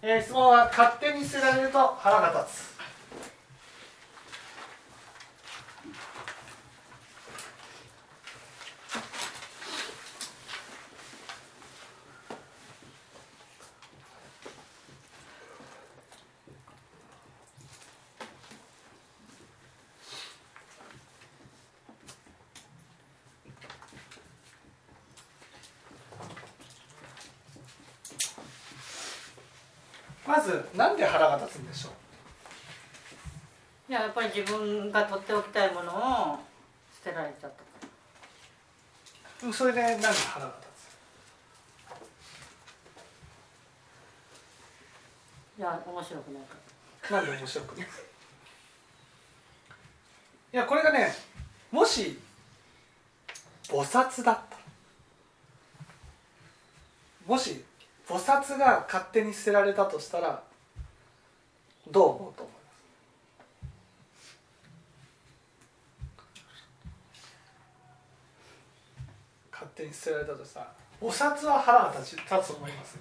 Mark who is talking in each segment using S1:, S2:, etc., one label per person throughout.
S1: えー、質問は勝手に捨てられると腹が立つまずなんで腹が立つんでしょ
S2: いややっぱり自分が取っておきたいものを捨てられちゃった。
S1: それでなんで腹が立
S2: いや面白くないか
S1: つなんで面白くない？いやこれがねもし菩薩だったもし菩薩が勝手に捨てられたとしたらどう思うと思います？勝手に捨てられたとしたら菩薩は腹が立ち立つと思います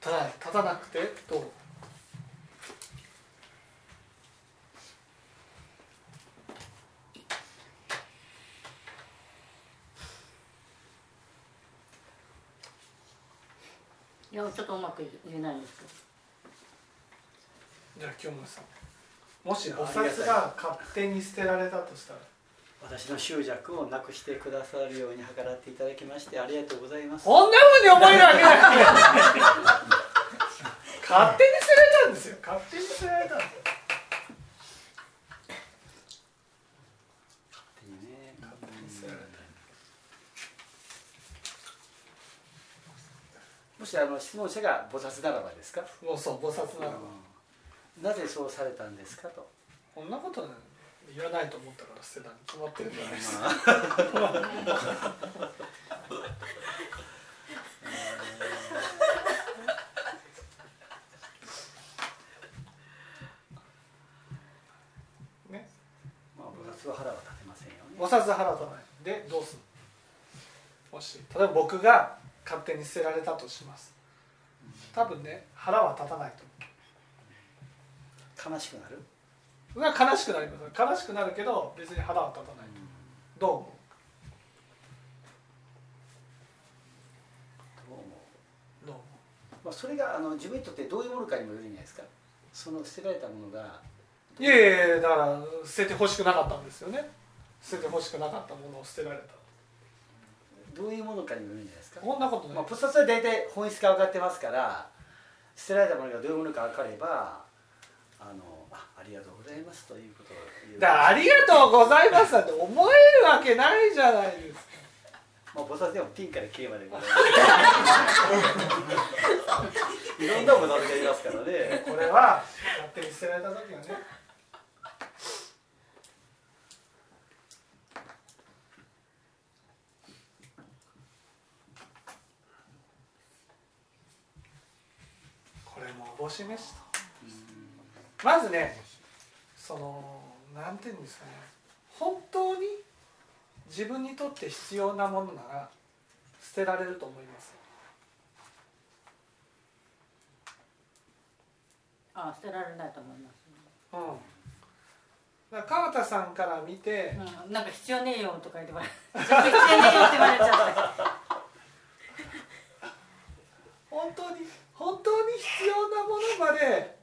S1: ただ立たなくてどう
S2: いやちょっとうまく言えないんですけど
S1: じゃあ清村さんもし菩薩が勝手に捨てられたとしたら？
S3: 私の執着をなくしてくださるように計らっていただきましてありがとうございます。
S1: こんなふうに思えるわけない 勝手に捨てられたんですよ。勝手に捨てられたんですよ。
S3: っていうね
S1: 勝手に捨てられた
S3: もしあの質問者が菩薩ならばですか、
S1: もうそう菩薩ならば
S3: なぜそうされたんですか？と、
S1: こんなことね言わないと思ったから捨てたに決まってるじゃないですか。ね。
S3: まあ、菩薩は腹は立てませんよね。
S1: 菩薩腹立たない。でどうするもし例えば僕が勝手に捨てられたとします。多分ね腹は立たないと
S3: 悲しくなる、
S1: が悲しくなります。悲しくなるけど別に腹は立たない。どう思
S3: どう思
S1: う？どう思
S3: う、まあ、それがあの自分にとってどういうものかにもよるんじゃないですか。その捨てられたものが
S1: ういやいやだから捨ててほしくなかったんですよね。捨ててほしくなかったものを捨てられた。
S3: どういうものかにもよるんじゃないですか、
S1: こんなこと
S3: まあ、菩薩は大体本質が分かってますから捨てられたものがどういうものか分かればあのあありがとうございますということを言う。
S1: だからありがとうございますなんて思えるわけないじゃないですか。
S3: まあ、菩薩でもピンからキリまでいますいろんな菩薩がいますからね。
S1: これは勝手に捨てられた時はね。これもおぼし飯とまずねそのなんていうんですかね。本当に自分にとって必要なものなら捨てられると思います。
S2: あ捨てられないと思います、
S1: うん、だ川田さんから見て、
S2: うん、なんか必要ねえよとか言って必要ねえよって言われちゃった。
S1: 本当に本当に必要なものまで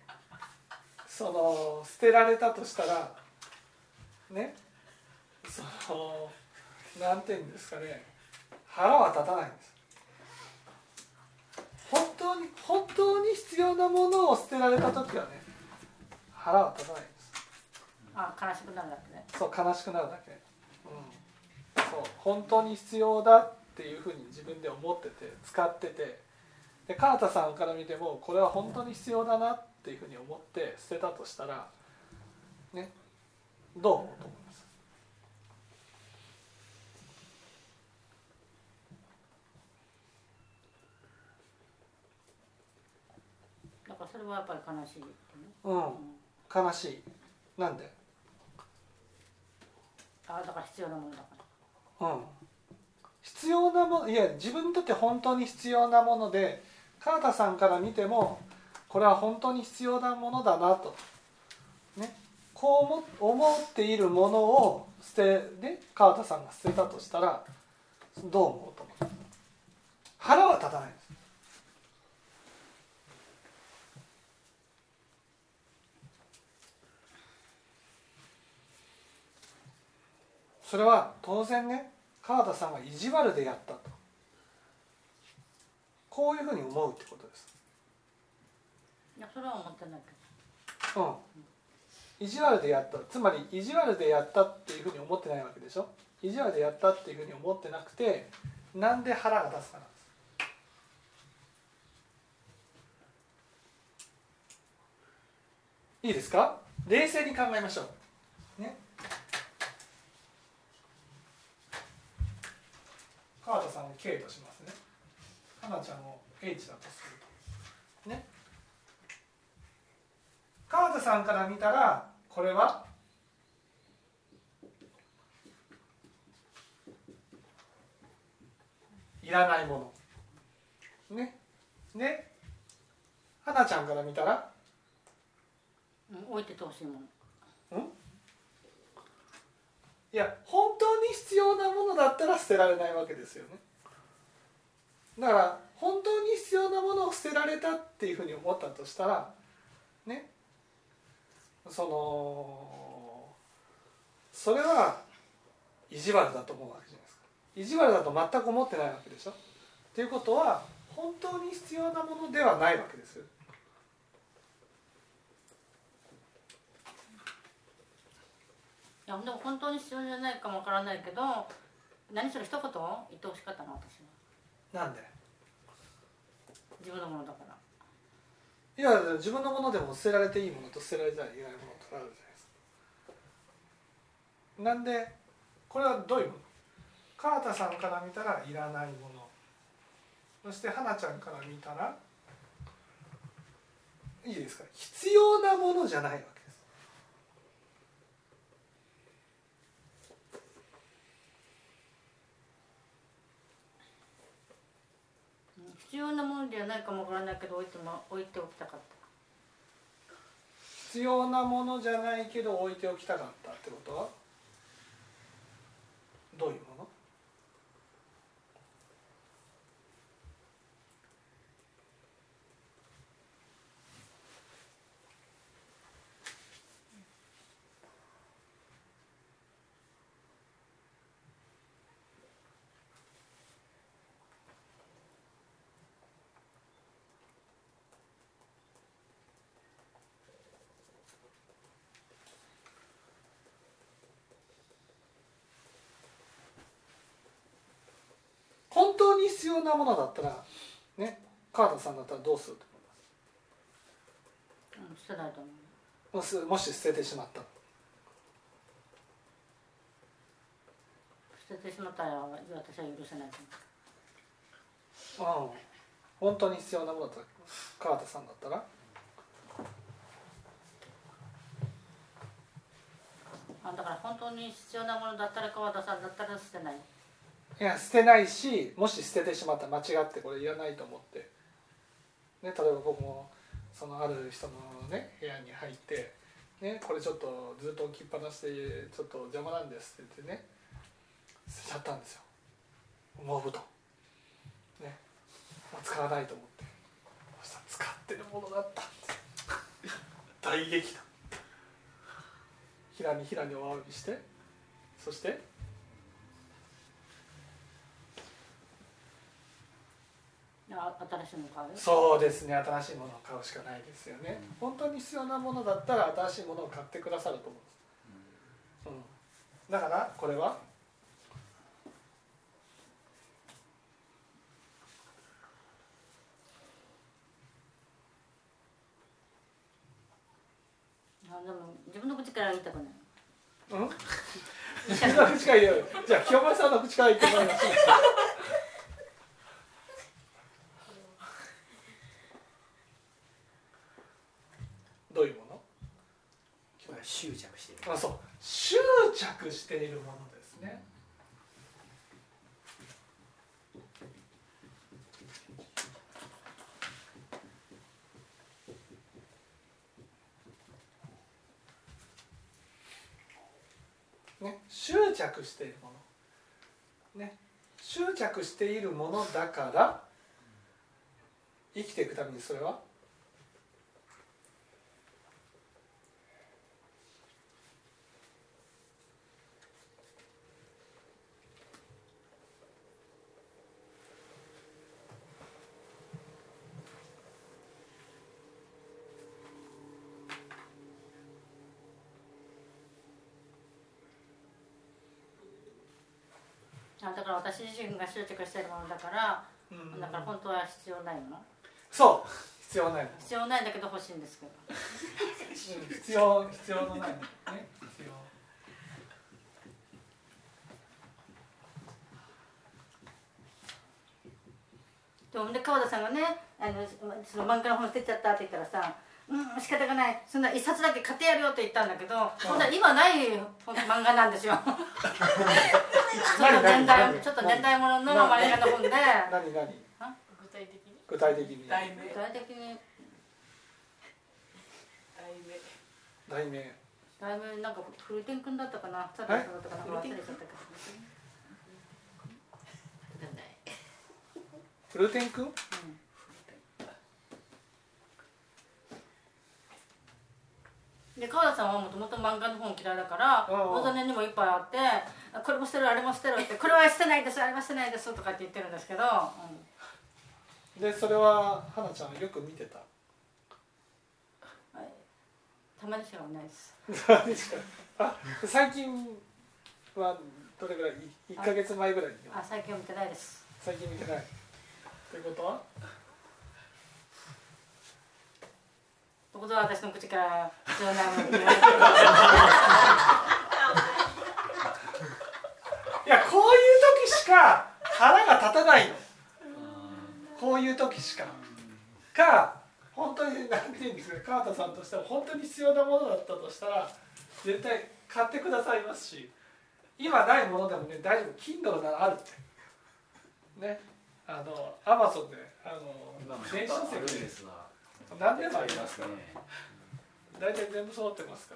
S1: その捨てられたとしたらねそのなんていうんですかね腹は立たないんです。本当に本当に必要なものを捨てられた時はね腹は立たないんです。
S2: あ悲しくなるだけね。
S1: そう悲しくなるだけ、うん、そう本当に必要だっていうふうに自分で思ってて使ってて。で川田さんから見てもこれは本当に必要だなっていうふうに思って捨てたとしたらねどう思うと思います？
S2: だからそれはやっぱり悲しいってね、
S1: うん。悲しい。なんで？
S2: あだから必要なものだから。
S1: うん。必要なものいや自分にとって本当に必要なもので川田さんから見てもこれは本当に必要なものだなと、ね、こう思っているものを捨て、ね、川田さんが捨てたとしたらどう思うと思う？腹は立たないです。それは当然ね川田さんが意地悪でやったと。こういうふうに思うってことです。
S2: やそれは思ってないけど。
S1: うん、意地悪でやった。つまり意地悪でやったっていうふうに思ってないわけでしょ？意地悪でやったっていうふうに思ってなくてなんで腹が立つかなんです。いいですか？冷静に考えましょう。ね。川田さんを K としますね。花ちゃんを H だとすると。ね。川田さんから見たらこれは？いらないもの。ね。で花ちゃんから見たら？
S2: うん置いててほしいもの。
S1: いや本当に必要なものだったら捨てられないわけですよね。だから本当に必要なものを捨てられたっていうふうに思ったとしたらねそのそれは意地悪だと思うわけじゃないですか。意地悪だと全く思ってないわけでしょ。っていうことは本当に必要なものではないわけですよ。
S2: いやでも本当に必要じゃないかもわからないけど何それ一言？言ってほしかったの私は。
S1: なんで？
S2: 自分のものだから
S1: いや自分のものでも捨てられていいものと捨てられたらいけないものとあるじゃないですか。なんでこれはどういうもの？川田さんから見たらいらないものそして花ちゃんから見たら？いいですか？必要なものじゃないわけです
S2: うん必要なものではないかもわからないけど置いても置いておきたかった。
S1: 必要なものじゃないけど置いておきたかったってこと？はどういうもの本当に必要なものだったらね川田さんだったらどうすると思います？
S2: うん捨てないと思う。
S1: もしもし捨ててしまった
S2: 捨ててしまったら私は許せないと思
S1: う。ん本当に必要なものだったら川田さんだったら。
S2: うあだから本当に必要なものだったら川田さんだったら捨てない
S1: いや捨てないしもし捨ててしまったら間違ってこれいらないと思って、ね、例えば僕もそのある人のね部屋に入って、ね、これちょっとずっと置きっぱなしでちょっと邪魔なんですって言ってね捨てちゃったんですよ。羽毛布団ねもう使わないと思って。そしたら使ってるものだったんです 大激怒。平に平にお詫びしてそして
S2: 新しいの買う？
S1: そうですね新しいものを買うしかないですよね、本当に必要なものだったら新しいものを買ってくださると思ううん、だからこれは？
S2: あでも自分の口から言いたくない。
S1: うん？自分の口から言うじゃあ清盛さんの口から言ってもらいましょう
S3: ま
S1: あそう執着しているものですね。ね、執着しているもの、ね、執着しているものだから生きていくためにそれは
S2: だから私自身が執着しているものだから、
S1: うん
S2: だから本当は必要ないもの？
S1: そう。必要ないの、
S2: 必要ないんだけど欲しいんですけど。
S1: う ん必要必要のないの。ね必要。
S2: でもね川田さんがねあのその漫画の本捨てちゃったって言ったらさ「うん仕方がない。そんな一冊だけ買ってやるよ」って言ったんだけど、ほん。なら今ない漫画なんですよ 年代ちょっと年代物の？漫画の？本で
S1: 何何
S4: 具体的に
S1: 具体的に
S4: 題名
S2: 具体的に
S4: 題名
S1: 題名
S2: なんか古典君だったかな佐藤さんだったかな忘れちゃったけど
S4: なんだい
S1: フルテン君
S2: で川田さんはもともと漫画の？本嫌いだから
S1: うん
S2: 大金にもいっぱいあって「これも捨てるあれも捨てる」って「これは捨てないですあれは捨てないです」とかって言ってるんですけど、うん。
S1: でそれは花ちゃんよく見てた？
S2: たまにしかないです。
S1: あ 最近はどれぐらい？1か月前ぐらいに
S2: あ最近は見てないです。
S1: 最近見てない。ということは？
S2: ということは私の口から 必要ないものって言われて
S1: いやこういう時しか腹が立たないの。こういう時しか。か本当に何て言うんですかね川田さんとしては本当に必要なものだったとしたら絶対買ってくださいますし今ないものでもね大丈夫。Kindle ならあるって。ね。あのアマゾンであの電子書籍。で
S3: ですわ。
S1: 何でもあります
S3: ね
S1: から。大体全部揃ってますか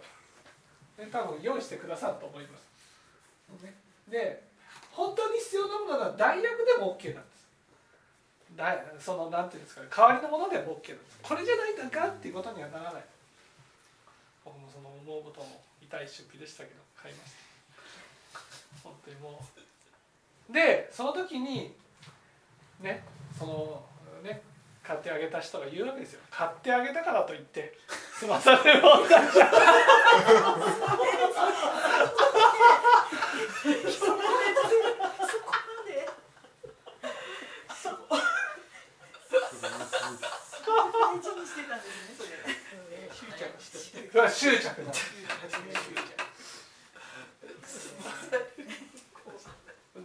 S1: ら、ね、多分用意してくださると思います、ね、で本当に必要なものなら代役でも OK なんです。だそのなんていうんですかね代わりのものでも OK なんです。これじゃないんだかっていうことにはならない。僕もその思うことも痛い出費でしたけど買いました。本当にもう。でその時にねそのね買ってあげた人が言うわけですよ。買ってあげたからといって済まされる問題じゃ。な い
S4: 大事にしてたんですねそれ
S1: 執着してそれは執着だ。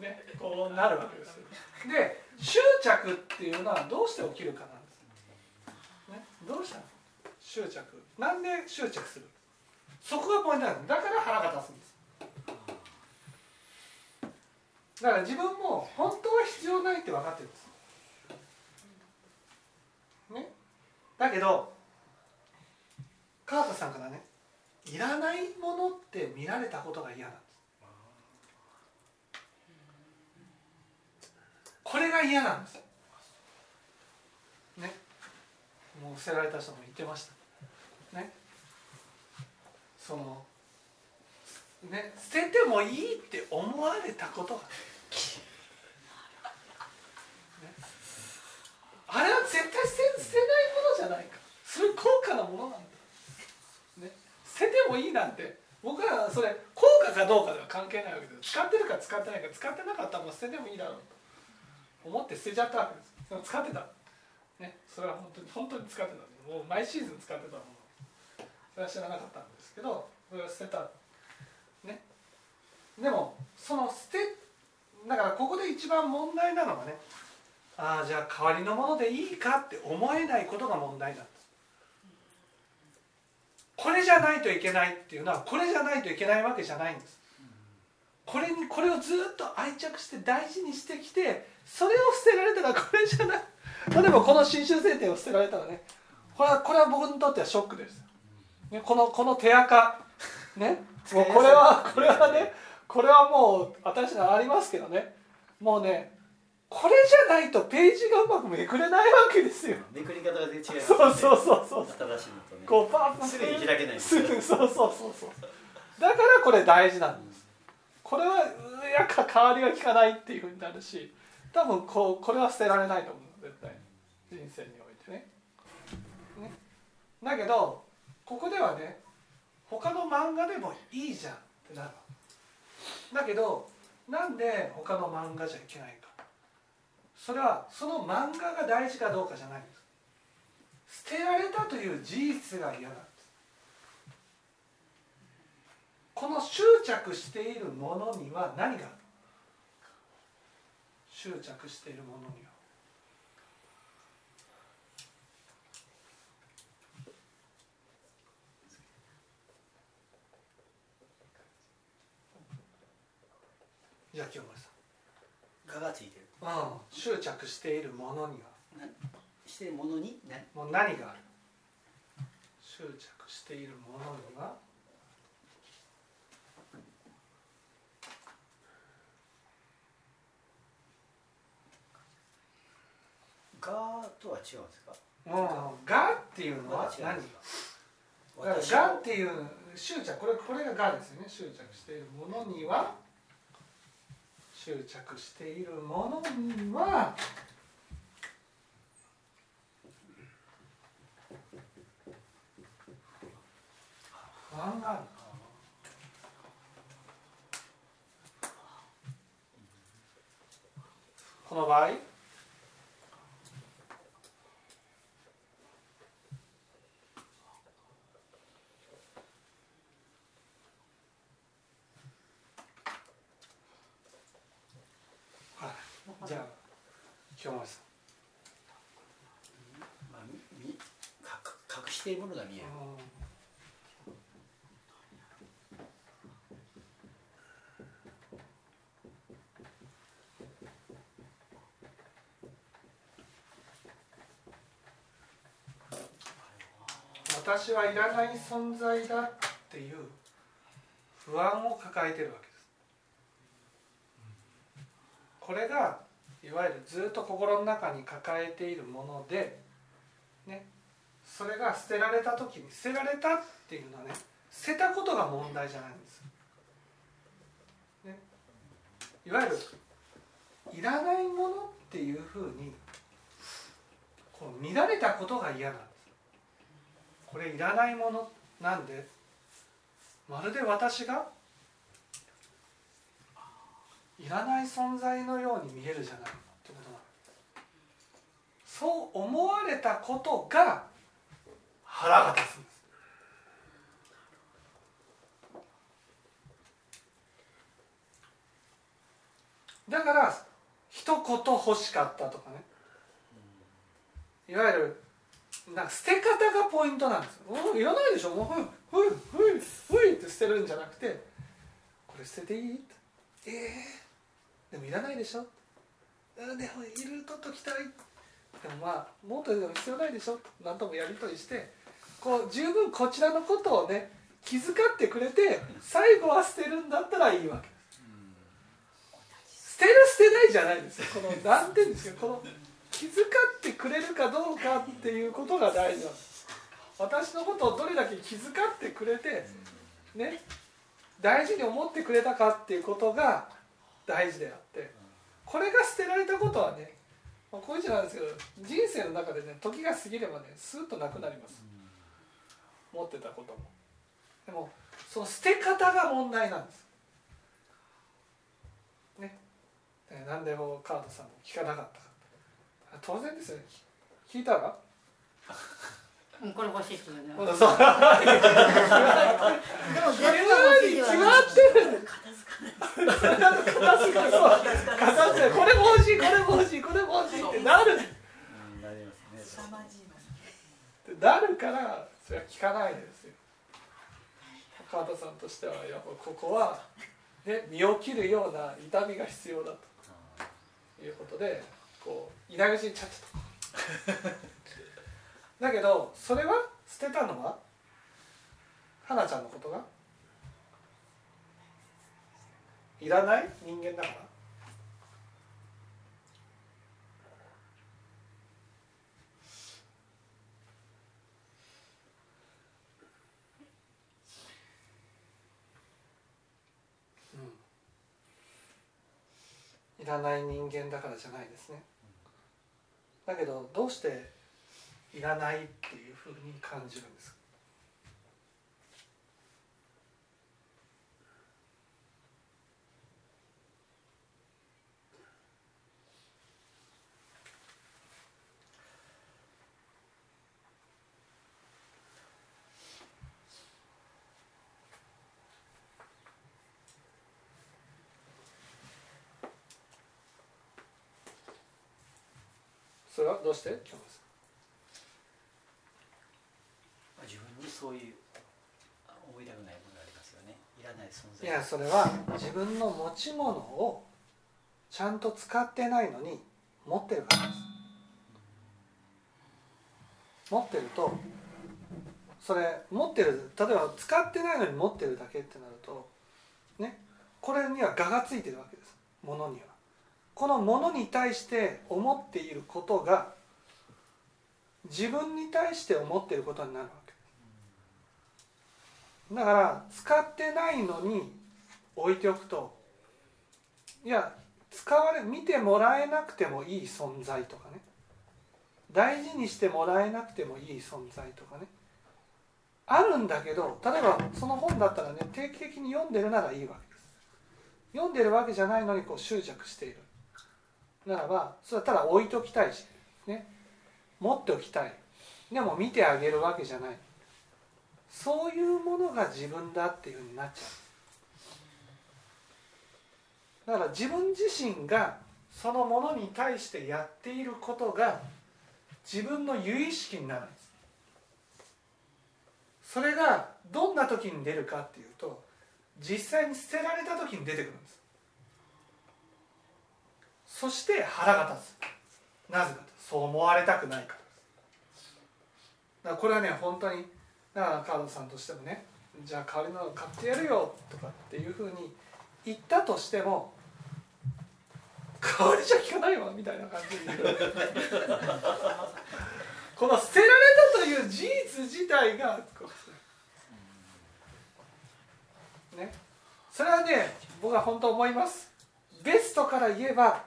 S1: ねこうなるわけですで執着っていうのはどうして起きるかなんです、ね、どうしたの？執着。なんで執着する？そこがポイントなんです。だから腹が立つんです。だから自分も本当は必要ないって分かってるんです。ね。だけど川田さんからねいらないものって見られたことが嫌なんです。これが嫌なんです。ね。もう捨てられた人も言ってました。ね。そのね捨ててもいいって思われたことが。ね。あれは絶対捨て捨てないものじゃないか。それ高価なものなんだ、捨ててもいいなんて。僕はそれ高価かどうかでは関係ないわけです。使ってるか使ってないか使ってなかったらもう捨ててもいいだろうと。思って捨てちゃったわけです。でも使ってた、ね、それは本当に本当に使ってた。もう毎シーズン使ってたもの。それは知らなかったんですけどそれは捨てた。ね。でもその捨てだからここで一番問題なのがねああじゃあ代わりのものでいいかって思えないことが問題なんですこれじゃないといけないっていうのはこれじゃないといけないわけじゃないんです。これにこれをずっと愛着して大事にしてきてそれを捨てられたらこれじゃない。例えばこの新州聖典を捨てられたらね。これはこれは僕にとってはショックです、ね、このこの手垢。ね。もうこれはこれはねこれはもう私のありますけどね。もうねこれじゃないとページがうまくめくれないわけですよ。
S3: めくり方が全然違います、ね、
S1: そうそうそうそう
S3: 新しいのとね。
S1: こうパンパン
S3: すぐに開けないす
S1: ぐそうそうそうそう。だからこれ大事なんです。これはうやか代わりが効かないっていうふうになるし多分こうこれは捨てられないと思う絶対。人生においてね。ね。だけどここではね他の漫画でもいいじゃんってなるだけどなんで他の漫画じゃいけないかそれはその漫画が大事かどうかじゃないんです。捨てられたという事実が嫌なんです。この執着しているものには何がある？執着しているものには。じゃあ清盛さ
S3: 画がついて
S1: 執着しているものには。
S3: してるものにね
S1: もう何がある？執着しているものには。
S3: 画とは違うんですか？
S1: うん「が」っていうのは何がっていう執着これこれががですよね。執着しているものには執着しているものには不安がある。この場合はいじゃあ清盛さ
S3: まあ、みみ隠隠しているものが見える。
S1: ん、私はいらない存在だっていう不安を抱えてるわけです。これがいわゆるずっと心の中に抱えているものでねそれが捨てられた時に捨てられたっていうのはね捨てたことが問題じゃないんです、ね、いわゆるいらないものっていうふうにこう見られたことが嫌なんですこれいらないものなんでまるで私がいらない存在のように見えるじゃないってことなんです。そう思われたことが腹が立つんです。だから一言欲しかったとかね。いわゆるなんか捨て方がポイントなんですいらないでしょ。もうふいふいふいって捨てるんじゃなくてこれ捨てていいって。ええでもいらないでしょ。うんでもいるとときたいでもまあもっとでも必要ないでしょ。なんともやり取りして。こう十分こちらのことをね気遣ってくれて最後は捨てるんだったらいいわけ。です捨てる捨てないじゃないですこの何て言うんですかこの気遣ってくれるかどうかっていうことが大事なんです私のことをどれだけ気遣ってくれてね大事に思ってくれたかっていうことが大事であってこれが捨てられたことはねまあこういう字なんですけど人生の中でね時が過ぎればねスーッとなくなります。持ってたことも。でもその捨て方が問題なんです。ね。でなんでも川田さんも聞かなかったか当然ですよね。聞いたら？
S2: うんこれ欲しいって言うね。
S1: そう。
S2: でも絶対欲しいで
S1: 決まってる。
S4: 片付かない
S1: 片付けそう。片付け。これも欲しいこれも欲しいこれも欲しいってなる。
S3: うんなりますね。
S4: 凄まじいな
S1: ってなるからそれは聞かないですよ。川田さんとしてはやっぱここは、ね、身を切るような痛みが必要だと。いうことでこう稲口にちゃっちゃと。だけどそれは捨てたのは花ちゃんのことが？いらない？人間だから。らない人間だからじゃないですね。だけどどうしていらないっていうふうに感じるんですどうして？今日です
S3: 自分にそういう思いたくないものがありますよね。いらない存
S1: い
S3: 在
S1: やそれは自分の持ち物をちゃんと使ってないのに持ってるからです。持ってるとそれ持ってる例えば使ってないのに持ってるだけってなるとねこれには我がついてるわけです。物には。この物に対して思っていることが自分に対して思ってることになるわけ。だから使ってないのに置いておくといや使われ見てもらえなくてもいい存在とかね。大事にしてもらえなくてもいい存在とかね。あるんだけど例えばその本だったらね定期的に読んでるならいいわけです。読んでるわけじゃないのにこう執着している。ならばそれはただ置いときたいしね。持っておきたい。でも見てあげるわけじゃない。そういうものが自分だっていうふうになっちゃう。だから自分自身がそのものに対してやっていることが自分の由意識になるんです。それがどんな時に出るかっていうと実際に捨てられた時に出てくるんです。そして腹が立つ。なぜかとそう思われたくないから。だからこれはね本当にだからカードさんとしてもねじゃあ代わりの買ってやるよとかっていうふうに言ったとしても代わりじゃ効かないわみたいな感じこの捨てられたという事実自体がね。それはね僕は本当思います。ベストから言えば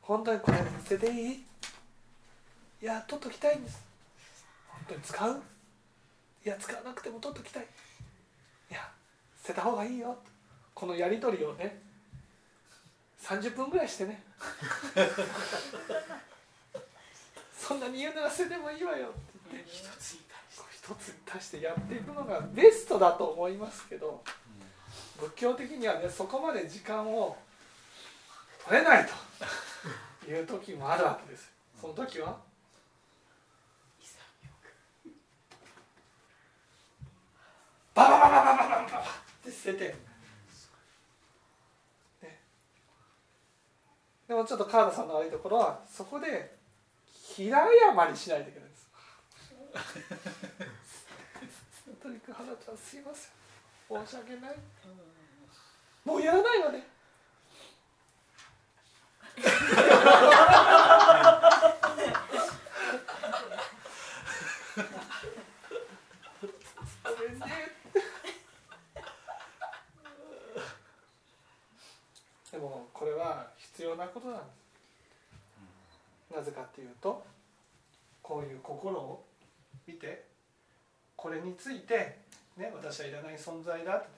S1: 本当にこれ捨てていい？いや取っときたいんです。本当に使う？いや使わなくても取っときたい。いや捨てた方がいいよ。このやり取りをね30分ぐらいしてね。そんなに言うなら捨ててもいいわよ。って言って。一つに一つに対してやっていくのがベストだと思いますけど仏教的にはねそこまで時間を取れないという時もあるわけですその時はバババババババババって捨てて、ね、でもちょっと川田さんの悪いところはそこで平謝りしないといけないんですとにかく花ちゃんすいません申し訳ないもうやらないわねごめんねでもこれは必要なことなんです。なぜかっていうとこういう心を見てこれについて、ね、私はいらない存在だって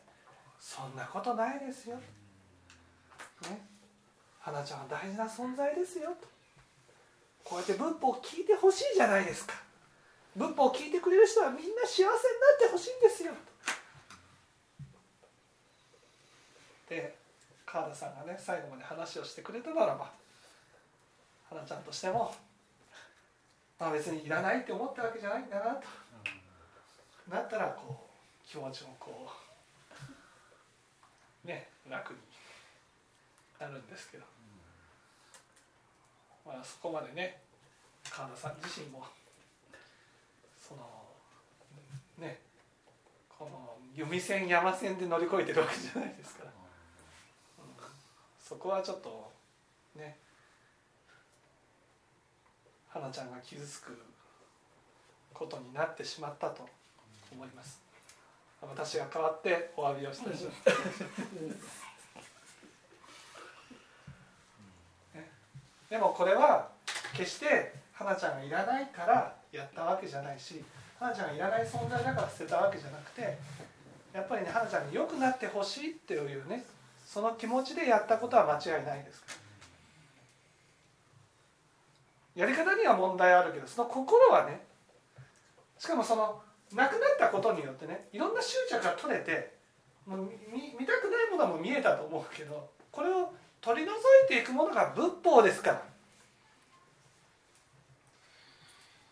S1: そんなことないですよ、ね、花ちゃんは大事な存在ですよと。こうやって仏法を聞いてほしいじゃないですか。仏法を聞いてくれる人はみんな幸せになってほしいんですよとで川田さんがね最後まで話をしてくれたならば花ちゃんとしてもまあ別にいらないって思ったわけじゃないんだなと。なったらこう気持ちもこうね楽になるんですけど、まあ、そこまでね川田さん自身もそのねこの弓線山線で乗り越えてるわけじゃないですから、そこはちょっとね花ちゃんが傷つくことになってしまったと思います。私が代わってお詫びをしたしますね。でもこれは決して花ちゃんがいらないからやったわけじゃないし花ちゃんがいらない存在だから捨てたわけじゃなくてやっぱりね花ちゃんに良くなってほしいっていうねその気持ちでやったことは間違いないですやり方には問題あるけどその心はねしかもそのなくなったことによってねいろんな執着が取れてもう見見たくないものも見えたと思うけどこれを取り除いていくものが仏法ですから。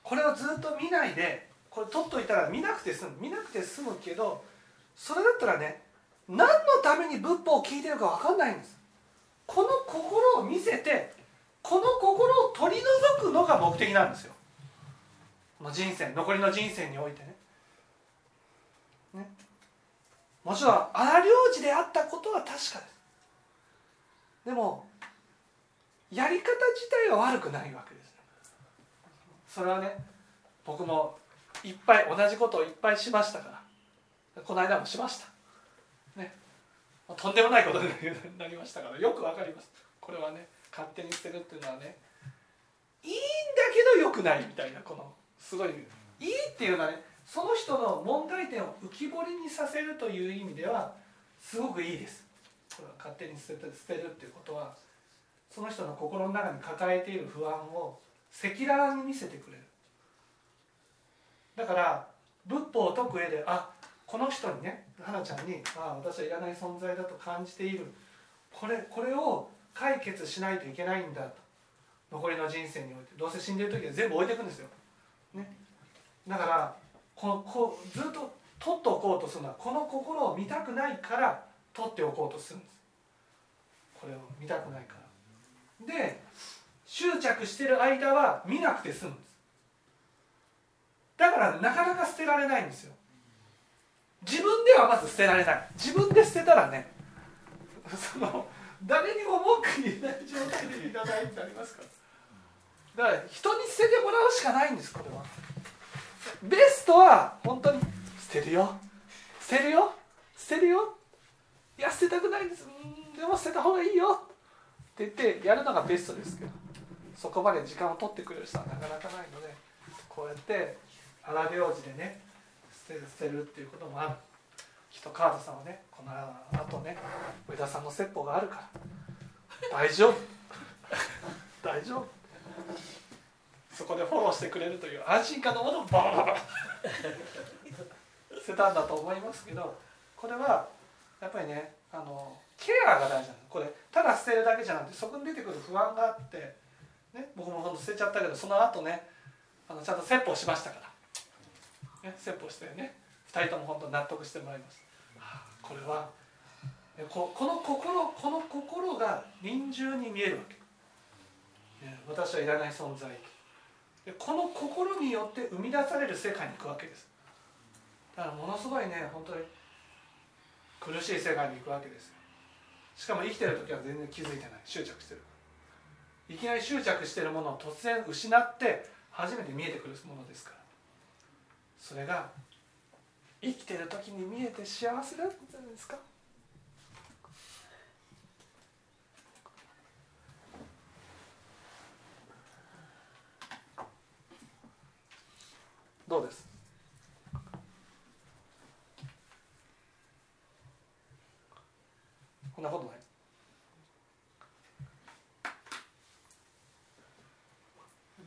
S1: これをずっと見ないでこれ取っといたら見なくて済む。見なくて済むけどそれだったらね何のために仏法を聞いてるか分かんないんです。この心を見せてこの心を取り除くのが目的なんですよ。この人生残りの人生においてね。ね。もちろん荒領事であったことは確かです。でもやり方自体は悪くないわけですそれはね僕もいっぱい同じことをいっぱいしましたから。この間もしました。ね。とんでもないことになりましたからよくわかります。これはね勝手に捨てるっていうのはねいいんだけどよくないみたいなこのすごいいいっていうのはねその人の問題点を浮き彫りにさせるという意味ではすごくいいです。これは勝手に捨てて捨てるっていうことはその人の心の中に抱えている不安を赤裸々に見せてくれる。だから仏法を解く上であこの人にね花ちゃんにああ私はいらない存在だと感じている。これこれを解決しないといけないんだと。残りの人生において。どうせ死んでる時は全部置いていくんですよ、ね、だからこのこうずっと取っておこうとするのはこの心を見たくないから取っておこうとするんです。これを見たくないから。で執着してる間は見なくて済むんです。だからなかなか捨てられないんですよ。自分ではまず捨てられない。自分で捨てたらねその誰にも文句言えない状態でいただいてありますから。だから人に捨ててもらうしかないんですこれは。ベストは本当に捨てるよ。捨てるよ。捨てるよ。いや捨てたくないんです。んでも捨てた方がいいよ。って言ってやるのがベストですけど。そこまで時間を取ってくれる人はなかなかないのでこうやって荒行事でね捨てるっていうこともある。きっと川田さんはね。この後ね上田さんの説法があるから。大丈夫。大丈夫。そこでフォローしてくれるという安心感のものをバーッ捨てたんだと思いますけどこれはやっぱりねあのケアが大事なんです。これただ捨てるだけじゃなくてそこに出てくる不安があって、ね、僕もほんと捨てちゃったけどその後ねあのちゃんと説法しましたから、ね、説法してね2人とも本当納得してもらいます、これはここの心この心が臨終に見えるわけ、ね、私はいらない存在。でこの心によって生み出される世界に行くわけです。だからものすごいね本当に苦しい世界に行くわけですしかも生きてる時は全然気づいてない。執着してる。いきなり執着してるものを突然失って初めて見えてくるものですから。それが生きてる時に見えて幸せだったんですか？どうです？こんなことない。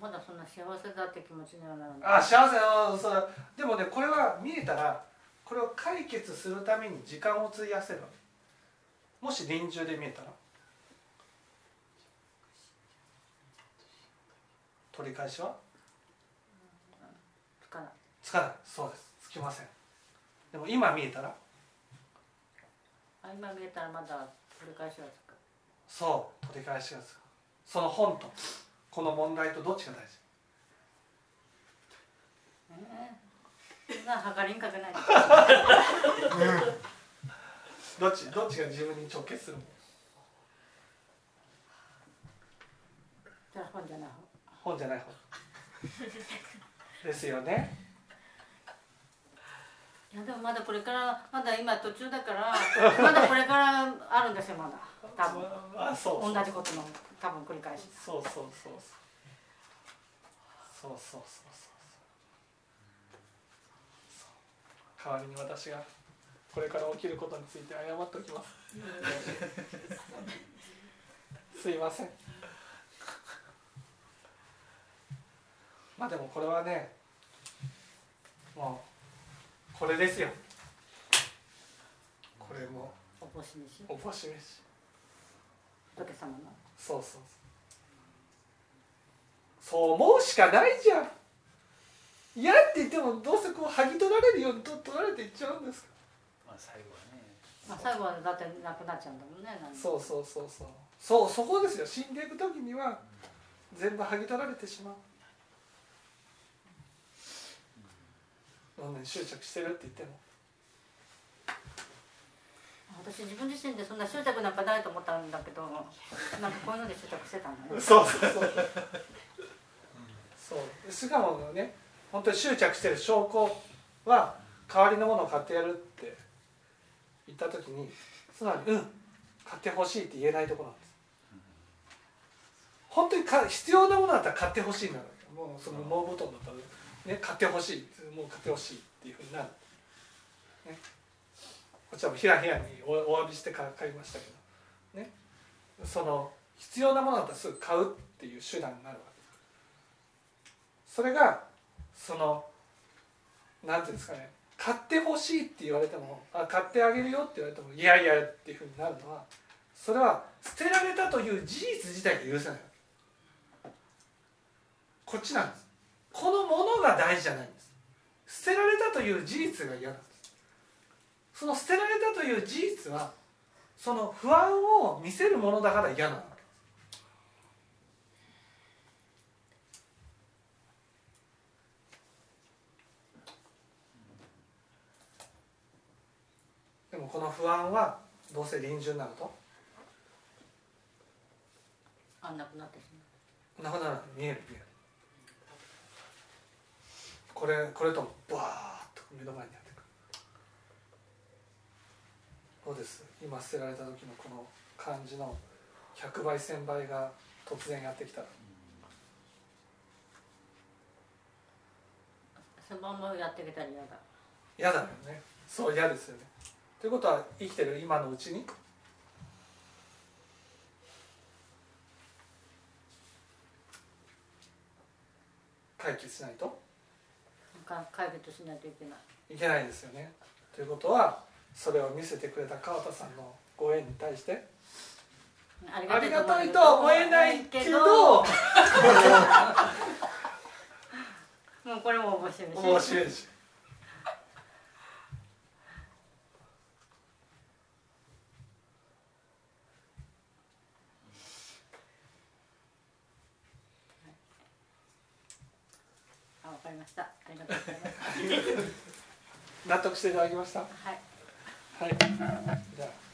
S2: まだそんな幸せだって気持ちにはならない。
S1: あ幸せ。あそれでもねこれは見えたらこれを解決するために時間を費やせるもし臨終で見えたら取り返しは？
S2: つかない。
S1: つかない。そうです。つきません。でも今見えたら？
S2: あ今見えたらまだ取り返しはつく。
S1: そう取り返しがつく。その本とこの問題とどっちが大事？
S2: えー、そりんかくない。
S1: どっちどっちが自分に直結する本じゃない方。本じゃない方。ですよね。
S2: いやでもまだこれからまだ今途中だからまだこれからあるんですよまだ。多分。
S1: あそう。
S2: 同じことの。多分繰り返し。
S1: そうそうそうそうそうそうそう代わりに私がこれから起きることについて謝っておきますすいませんまあでもこれはねもうこれですよこれも
S2: おぼし飯
S1: おぼし飯
S2: 仏様の
S1: そうそうそう。そう思うしかないじゃん。嫌って言ってもどうせこう剥ぎ取られるようにと取られていっちゃうんですか。
S3: まあ最後はね。
S2: まあ最後はだってなくなっちゃうんだもんね。何
S1: そうそうそうそう。そうそこですよ。死んでいく時には全部剥ぎ取られてしまう。どんなに執着してるって言っても
S2: 私自分自身でそんな執着なんかないと思ったんだけどなんかこういうので執着してたんだね。
S1: そう。そうそう。そうしかもね本当に執着してる証拠は代わりのものを買ってやるって言った時に素直に「うん買ってほしい」って言えないところなんです。本当にか必要なものだったら買ってほしいなのもうその羽毛布団だったら、ね、買ってほしいもう買ってほしいっていうふうになる、ね、こちらもひらひらにおお詫びして買いましたけど。ね。その必要なものだったらすぐ買うっていう手段になるわけ。ですそれがそのなんていうんですかね。買ってほしいって言われてもあ買ってあげるよって言われてもいやいやっていうふうになるのはそれは捨てられたという事実自体が許せないわけ。こっちなんです。このものが大事じゃないんです。捨てられたという事実が嫌なんです。その捨てられたという事実はその不安を見せるものだから嫌なわけ。でもこの不安はどうせ臨終になると？
S2: あんなくなってしま
S1: なくならない。見える見える。これこれともバーッと目の前にやってくるどうです。今捨てられた時のこの感じの100倍1000倍が突然やってきた。ら
S2: うそのままやってきたら嫌だ。
S1: 嫌だよね。そう嫌ですよね。ということは生きてる今のうちに？解決しないと？
S2: か解決しないといけない。
S1: いけないですよね。ということはそれを見せてくれた川田さんのご縁に対してありがたいとは思えないけど。
S2: もうこれも面白いし
S1: 面白いし。
S2: あわかりました。ありがとうございます。
S1: 納得していただきました？
S2: はい
S1: はい。じゃあ。